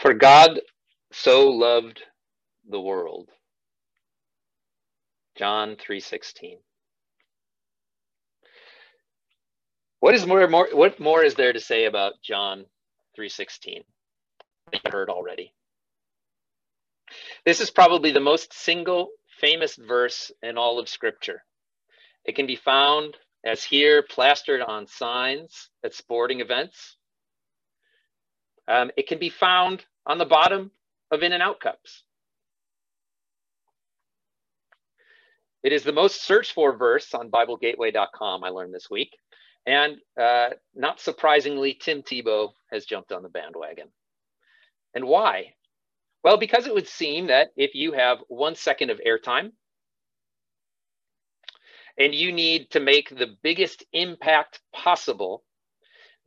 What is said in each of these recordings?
For God so loved the world. John 3:16. What is more, more what more is there to say about John 3:16? You heard already. This is probably the most single famous verse in all of scripture. It can be found as here plastered on signs at sporting events. Um, it can be found on the bottom of In-N-Out cups. It is the most searched for verse on BibleGateway.com, I learned this week. And uh, not surprisingly, Tim Tebow has jumped on the bandwagon. And why? Well, because it would seem that if you have one second of airtime and you need to make the biggest impact possible,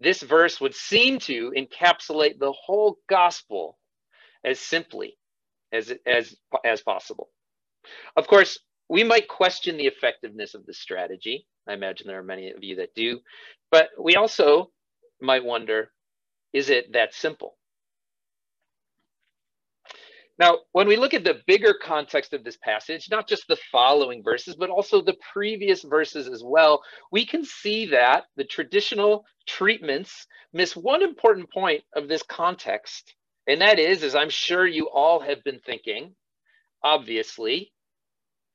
this verse would seem to encapsulate the whole gospel as simply as, as, as possible. Of course, we might question the effectiveness of this strategy. I imagine there are many of you that do, but we also might wonder is it that simple? Now, when we look at the bigger context of this passage, not just the following verses, but also the previous verses as well, we can see that the traditional treatments miss one important point of this context. And that is, as I'm sure you all have been thinking, obviously,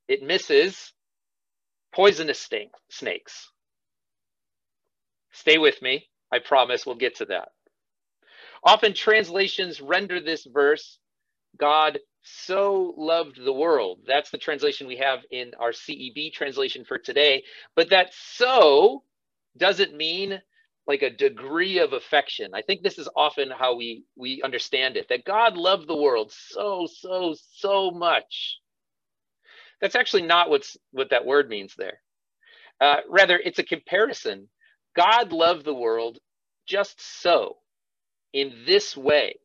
it misses poisonous snakes. Stay with me. I promise we'll get to that. Often translations render this verse God so loved the world. That's the translation we have in our CEB translation for today. But that so doesn't mean like a degree of affection. I think this is often how we we understand it that God loved the world so so so much. That's actually not what's what that word means there. Uh, rather, it's a comparison. God loved the world just so, in this way.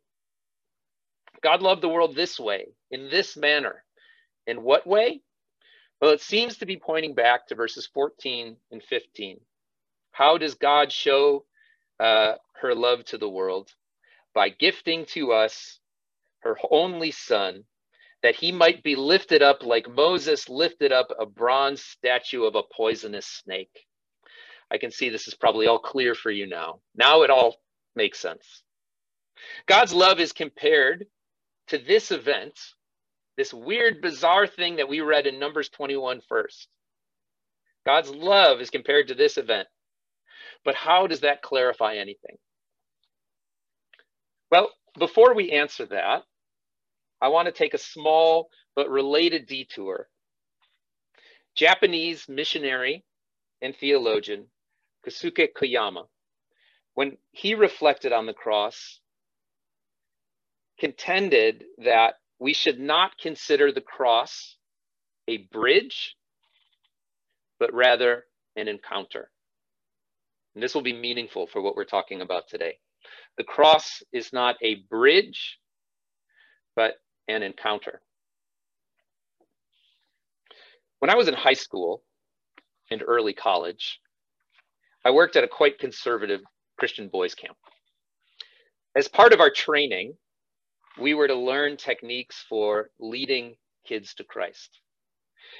God loved the world this way, in this manner. In what way? Well, it seems to be pointing back to verses 14 and 15. How does God show uh, her love to the world? By gifting to us her only Son, that he might be lifted up like Moses lifted up a bronze statue of a poisonous snake. I can see this is probably all clear for you now. Now it all makes sense. God's love is compared to this event, this weird, bizarre thing that we read in Numbers 21 first. God's love is compared to this event. But how does that clarify anything? Well, before we answer that, I want to take a small but related detour. Japanese missionary and theologian Kosuke Koyama, when he reflected on the cross, contended that we should not consider the cross a bridge, but rather an encounter. And this will be meaningful for what we're talking about today. The cross is not a bridge, but an encounter. When I was in high school and early college, I worked at a quite conservative Christian boys camp. As part of our training, we were to learn techniques for leading kids to Christ.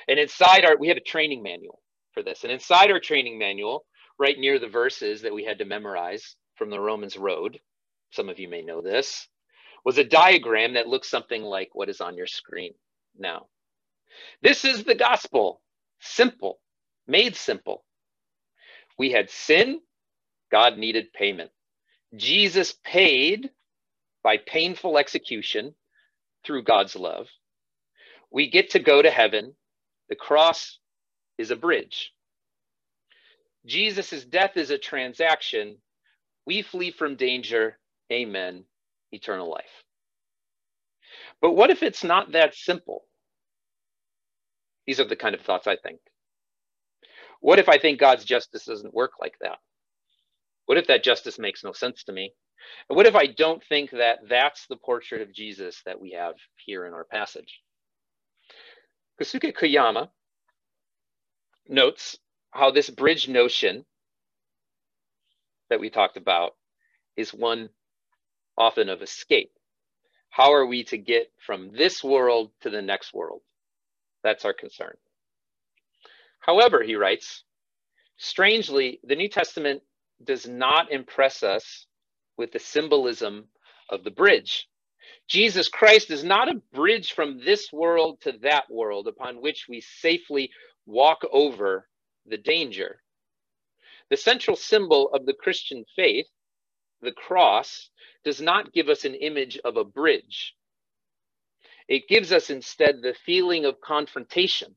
And inside our, we had a training manual for this. And inside our training manual, right near the verses that we had to memorize from the Romans Road, some of you may know this, was a diagram that looks something like what is on your screen now. This is the gospel, simple, made simple. We had sin, God needed payment. Jesus paid by painful execution through God's love. We get to go to heaven. The cross is a bridge. Jesus' death is a transaction. We flee from danger. Amen. Eternal life. But what if it's not that simple? These are the kind of thoughts I think. What if I think God's justice doesn't work like that? What if that justice makes no sense to me? And what if I don't think that that's the portrait of Jesus that we have here in our passage? Kosuke Koyama notes how this bridge notion that we talked about is one often of escape. How are we to get from this world to the next world? That's our concern. However, he writes, strangely, the New Testament does not impress us with the symbolism of the bridge. Jesus Christ is not a bridge from this world to that world upon which we safely walk over the danger. The central symbol of the Christian faith, the cross, does not give us an image of a bridge. It gives us instead the feeling of confrontation,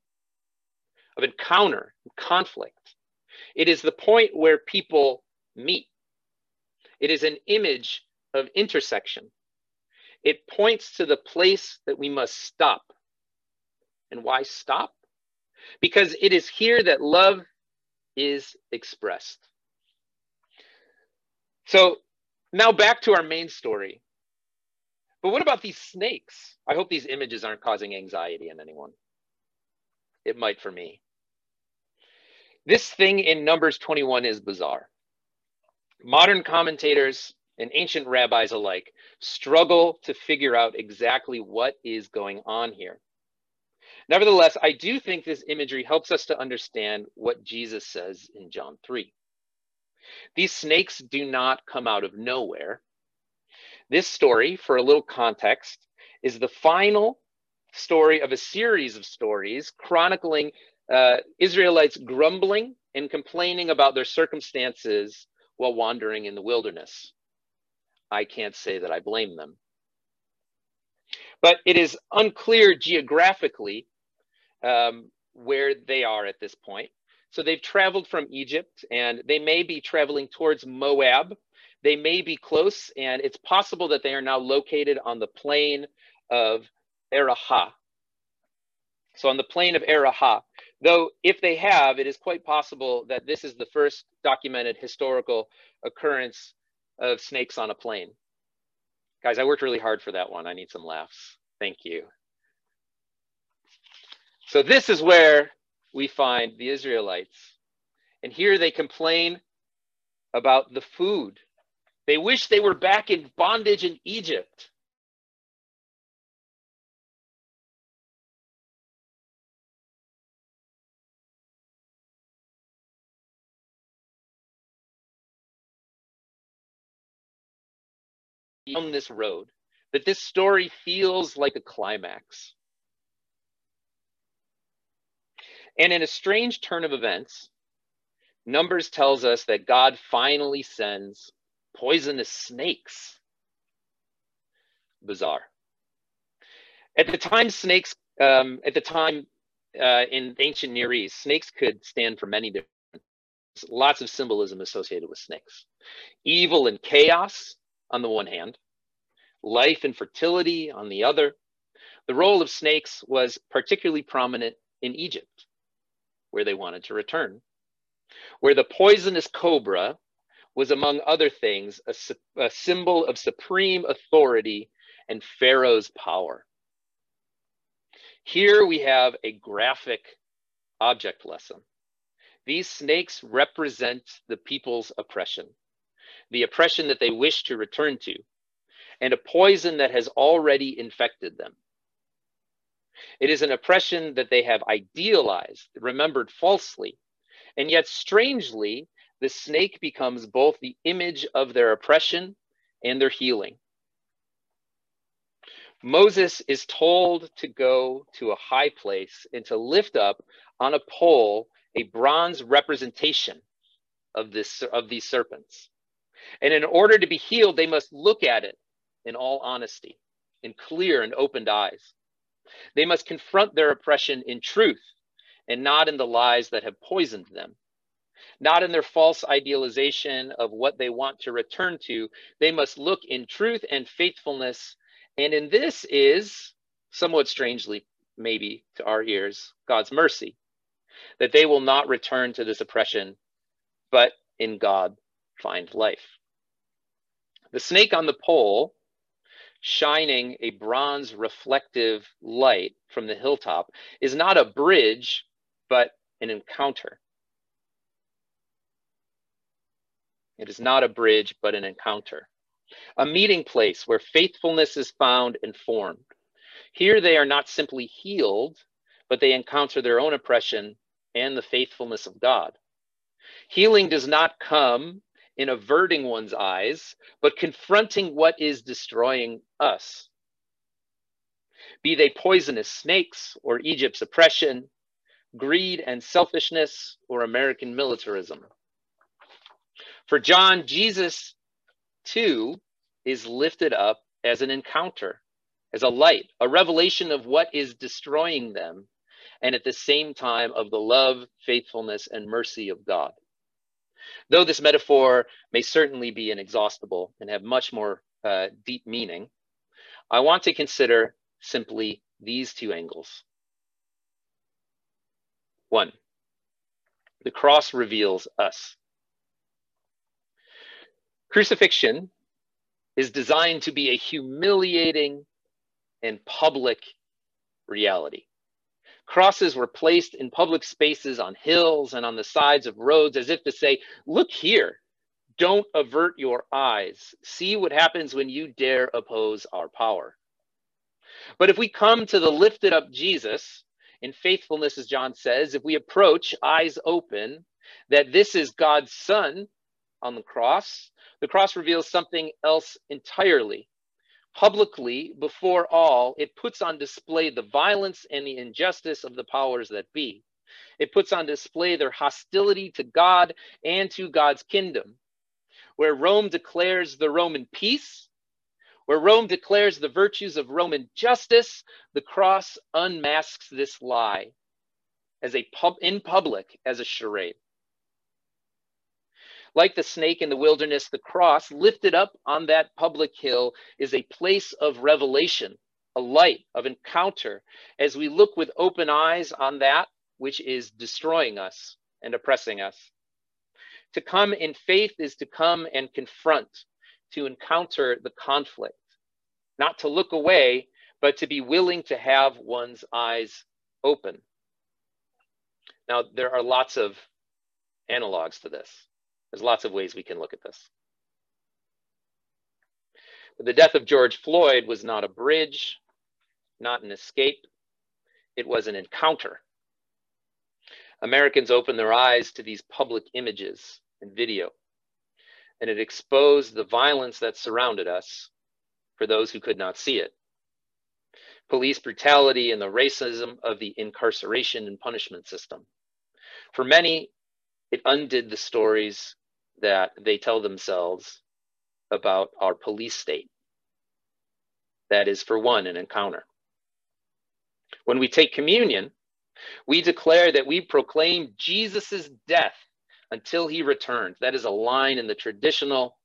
of encounter, conflict. It is the point where people meet. It is an image of intersection. It points to the place that we must stop. And why stop? Because it is here that love is expressed. So now back to our main story. But what about these snakes? I hope these images aren't causing anxiety in anyone. It might for me. This thing in Numbers 21 is bizarre. Modern commentators and ancient rabbis alike struggle to figure out exactly what is going on here. Nevertheless, I do think this imagery helps us to understand what Jesus says in John 3. These snakes do not come out of nowhere. This story, for a little context, is the final story of a series of stories chronicling uh, Israelites grumbling and complaining about their circumstances while wandering in the wilderness. I can't say that I blame them. But it is unclear geographically um, where they are at this point. So they've traveled from Egypt and they may be traveling towards Moab. They may be close, and it's possible that they are now located on the plain of Arabah. So on the plain of Arabah, though if they have, it is quite possible that this is the first documented historical occurrence of snakes on a plane. Guys, I worked really hard for that one. I need some laughs. Thank you. So this is where we find the Israelites. And here they complain about the food. They wish they were back in bondage in Egypt. On this road, that this story feels like a climax. And in a strange turn of events, Numbers tells us that God finally sends poisonous snakes. Bizarre. At the time, snakes, um, at the time uh, in ancient Near East, snakes could stand for many different, lots of symbolism associated with snakes. Evil and chaos on the one hand, life and fertility on the other. The role of snakes was particularly prominent in Egypt where they wanted to return, where the poisonous cobra was, among other things, a, a symbol of supreme authority and Pharaoh's power. Here we have a graphic object lesson. These snakes represent the people's oppression, the oppression that they wish to return to, and a poison that has already infected them. It is an oppression that they have idealized, remembered falsely. And yet, strangely, the snake becomes both the image of their oppression and their healing. Moses is told to go to a high place and to lift up on a pole a bronze representation of this of these serpents. And in order to be healed, they must look at it in all honesty, in clear and opened eyes. They must confront their oppression in truth and not in the lies that have poisoned them. Not in their false idealization of what they want to return to. They must look in truth and faithfulness. And in this is, somewhat strangely, maybe to our ears, God's mercy, that they will not return to this oppression, but in God find life. The snake on the pole shining a bronze reflective light from the hilltop is not a bridge, but an encounter. It is not a bridge, but an encounter. a meeting place where faithfulness is found and formed. Here they are not simply healed, but they encounter their own oppression and the faithfulness of God. Healing does not come in averting one's eyes, but confronting what is destroying us. Be they poisonous snakes or Egypt's oppression, greed and selfishness, or American militarism. For John, Jesus too is lifted up as an encounter, as a light, a revelation of what is destroying them, and at the same time of the love, faithfulness, and mercy of God. Though this metaphor may certainly be inexhaustible and have much more uh, deep meaning, I want to consider simply these two angles. One, the cross reveals us. Crucifixion is designed to be a humiliating and public reality. Crosses were placed in public spaces on hills and on the sides of roads as if to say, Look here, don't avert your eyes. See what happens when you dare oppose our power. But if we come to the lifted up Jesus in faithfulness, as John says, if we approach eyes open, that this is God's Son on the cross, the cross reveals something else entirely. Publicly, before all, it puts on display the violence and the injustice of the powers that be. It puts on display their hostility to God and to God's kingdom. Where Rome declares the Roman peace, where Rome declares the virtues of Roman justice, the cross unmasks this lie as a pub in public as a charade. Like the snake in the wilderness, the cross lifted up on that public hill is a place of revelation, a light of encounter as we look with open eyes on that which is destroying us and oppressing us. To come in faith is to come and confront, to encounter the conflict, not to look away, but to be willing to have one's eyes open. Now, there are lots of analogs to this. There's lots of ways we can look at this. But the death of George Floyd was not a bridge, not an escape. It was an encounter. Americans opened their eyes to these public images and video, and it exposed the violence that surrounded us for those who could not see it. Police brutality and the racism of the incarceration and punishment system. For many, it undid the stories that they tell themselves about our police state. That is, for one, an encounter. When we take communion, we declare that we proclaim Jesus' death until he returns. That is a line in the traditional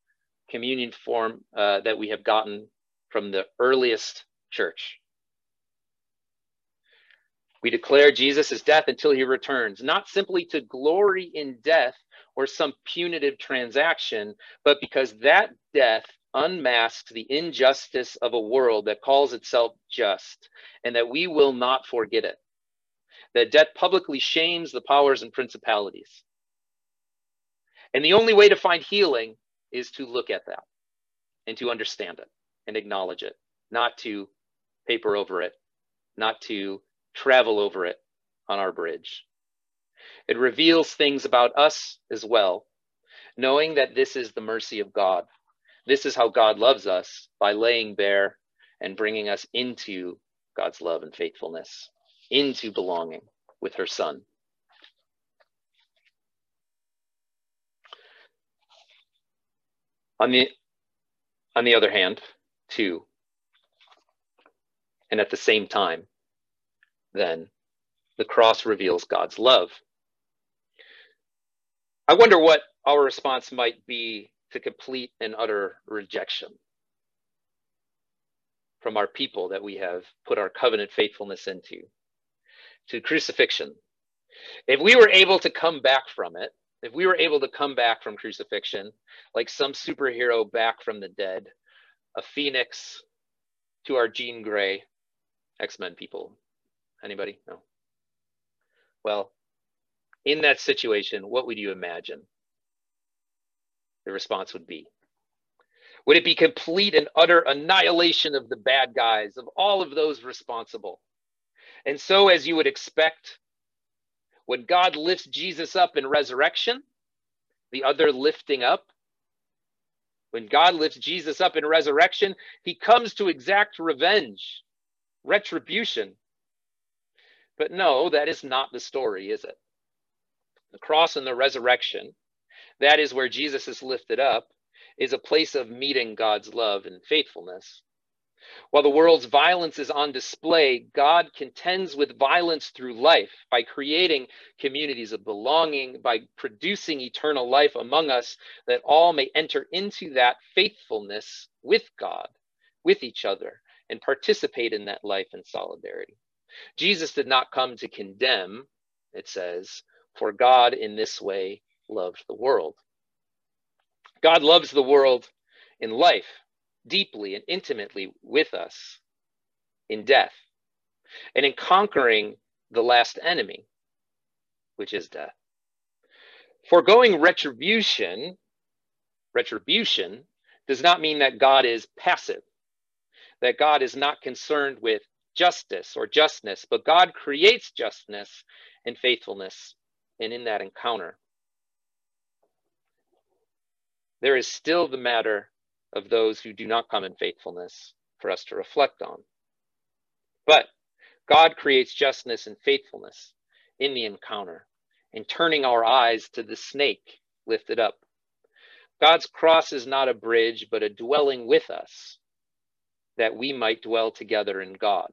communion form uh, that we have gotten from the earliest church. We declare Jesus' death until he returns, not simply to glory in death or some punitive transaction, but because that death unmasks the injustice of a world that calls itself just, and that we will not forget it. That death publicly shames the powers and principalities. And the only way to find healing is to look at that and to understand it and acknowledge it, not to paper over it, not to travel over it on our bridge. It reveals things about us as well, knowing that this is the mercy of God. This is how God loves us by laying bare and bringing us into God's love and faithfulness, into belonging with her Son. On the, on the other hand, too, and at the same time, then the cross reveals God's love. I wonder what our response might be to complete and utter rejection from our people that we have put our covenant faithfulness into, to crucifixion. If we were able to come back from it, if we were able to come back from crucifixion, like some superhero back from the dead, a phoenix to our Jean Grey, X Men people, Anybody? No. Well, in that situation, what would you imagine the response would be? Would it be complete and utter annihilation of the bad guys, of all of those responsible? And so, as you would expect, when God lifts Jesus up in resurrection, the other lifting up, when God lifts Jesus up in resurrection, he comes to exact revenge, retribution. But no, that is not the story, is it? The cross and the resurrection, that is where Jesus is lifted up, is a place of meeting God's love and faithfulness. While the world's violence is on display, God contends with violence through life by creating communities of belonging, by producing eternal life among us, that all may enter into that faithfulness with God, with each other, and participate in that life in solidarity. Jesus did not come to condemn, it says, for God in this way loved the world. God loves the world in life deeply and intimately with us in death and in conquering the last enemy, which is death. Foregoing retribution, retribution does not mean that God is passive, that God is not concerned with justice or justness, but God creates justness and faithfulness, and in that encounter, there is still the matter of those who do not come in faithfulness for us to reflect on. But God creates justness and faithfulness in the encounter in turning our eyes to the snake lifted up. God's cross is not a bridge, but a dwelling with us that we might dwell together in God.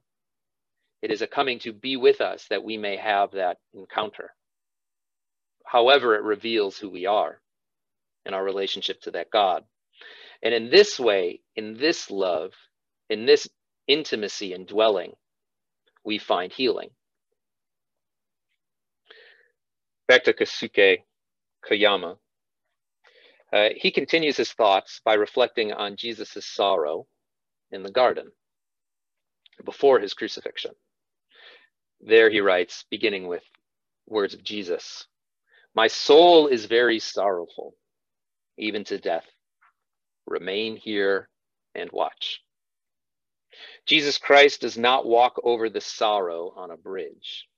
It is a coming to be with us that we may have that encounter. However, it reveals who we are and our relationship to that God. And in this way, in this love, in this intimacy and dwelling, we find healing. Back to Kosuke Koyama. Uh, he continues his thoughts by reflecting on Jesus' sorrow in the garden before his crucifixion. There he writes, beginning with words of Jesus My soul is very sorrowful, even to death remain here and watch. Jesus Christ does not walk over the sorrow on a bridge.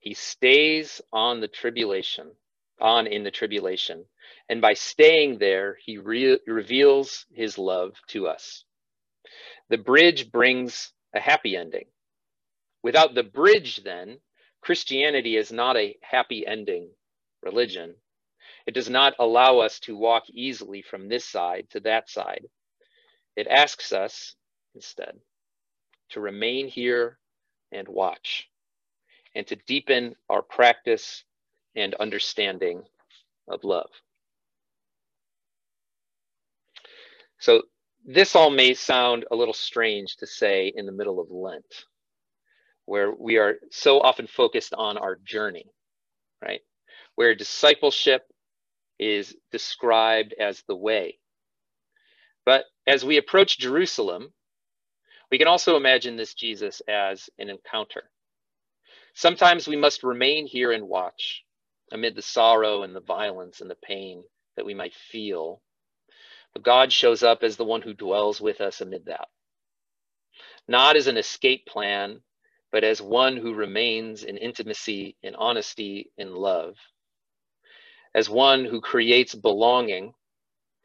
He stays on the tribulation, on in the tribulation. And by staying there, he re- reveals his love to us. The bridge brings a happy ending. Without the bridge, then, Christianity is not a happy ending religion. It does not allow us to walk easily from this side to that side. It asks us instead to remain here and watch and to deepen our practice and understanding of love. So, this all may sound a little strange to say in the middle of Lent, where we are so often focused on our journey, right? Where discipleship is described as the way. But as we approach Jerusalem, we can also imagine this Jesus as an encounter. Sometimes we must remain here and watch amid the sorrow and the violence and the pain that we might feel. But God shows up as the one who dwells with us amid that. Not as an escape plan, but as one who remains in intimacy, in honesty, in love as one who creates belonging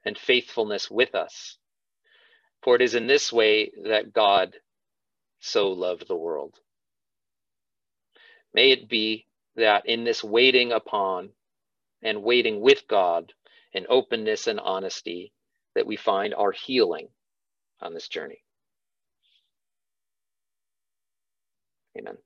and faithfulness with us. For it is in this way that God so loved the world. May it be that in this waiting upon and waiting with God in openness and honesty, that we find our healing on this journey. Amen.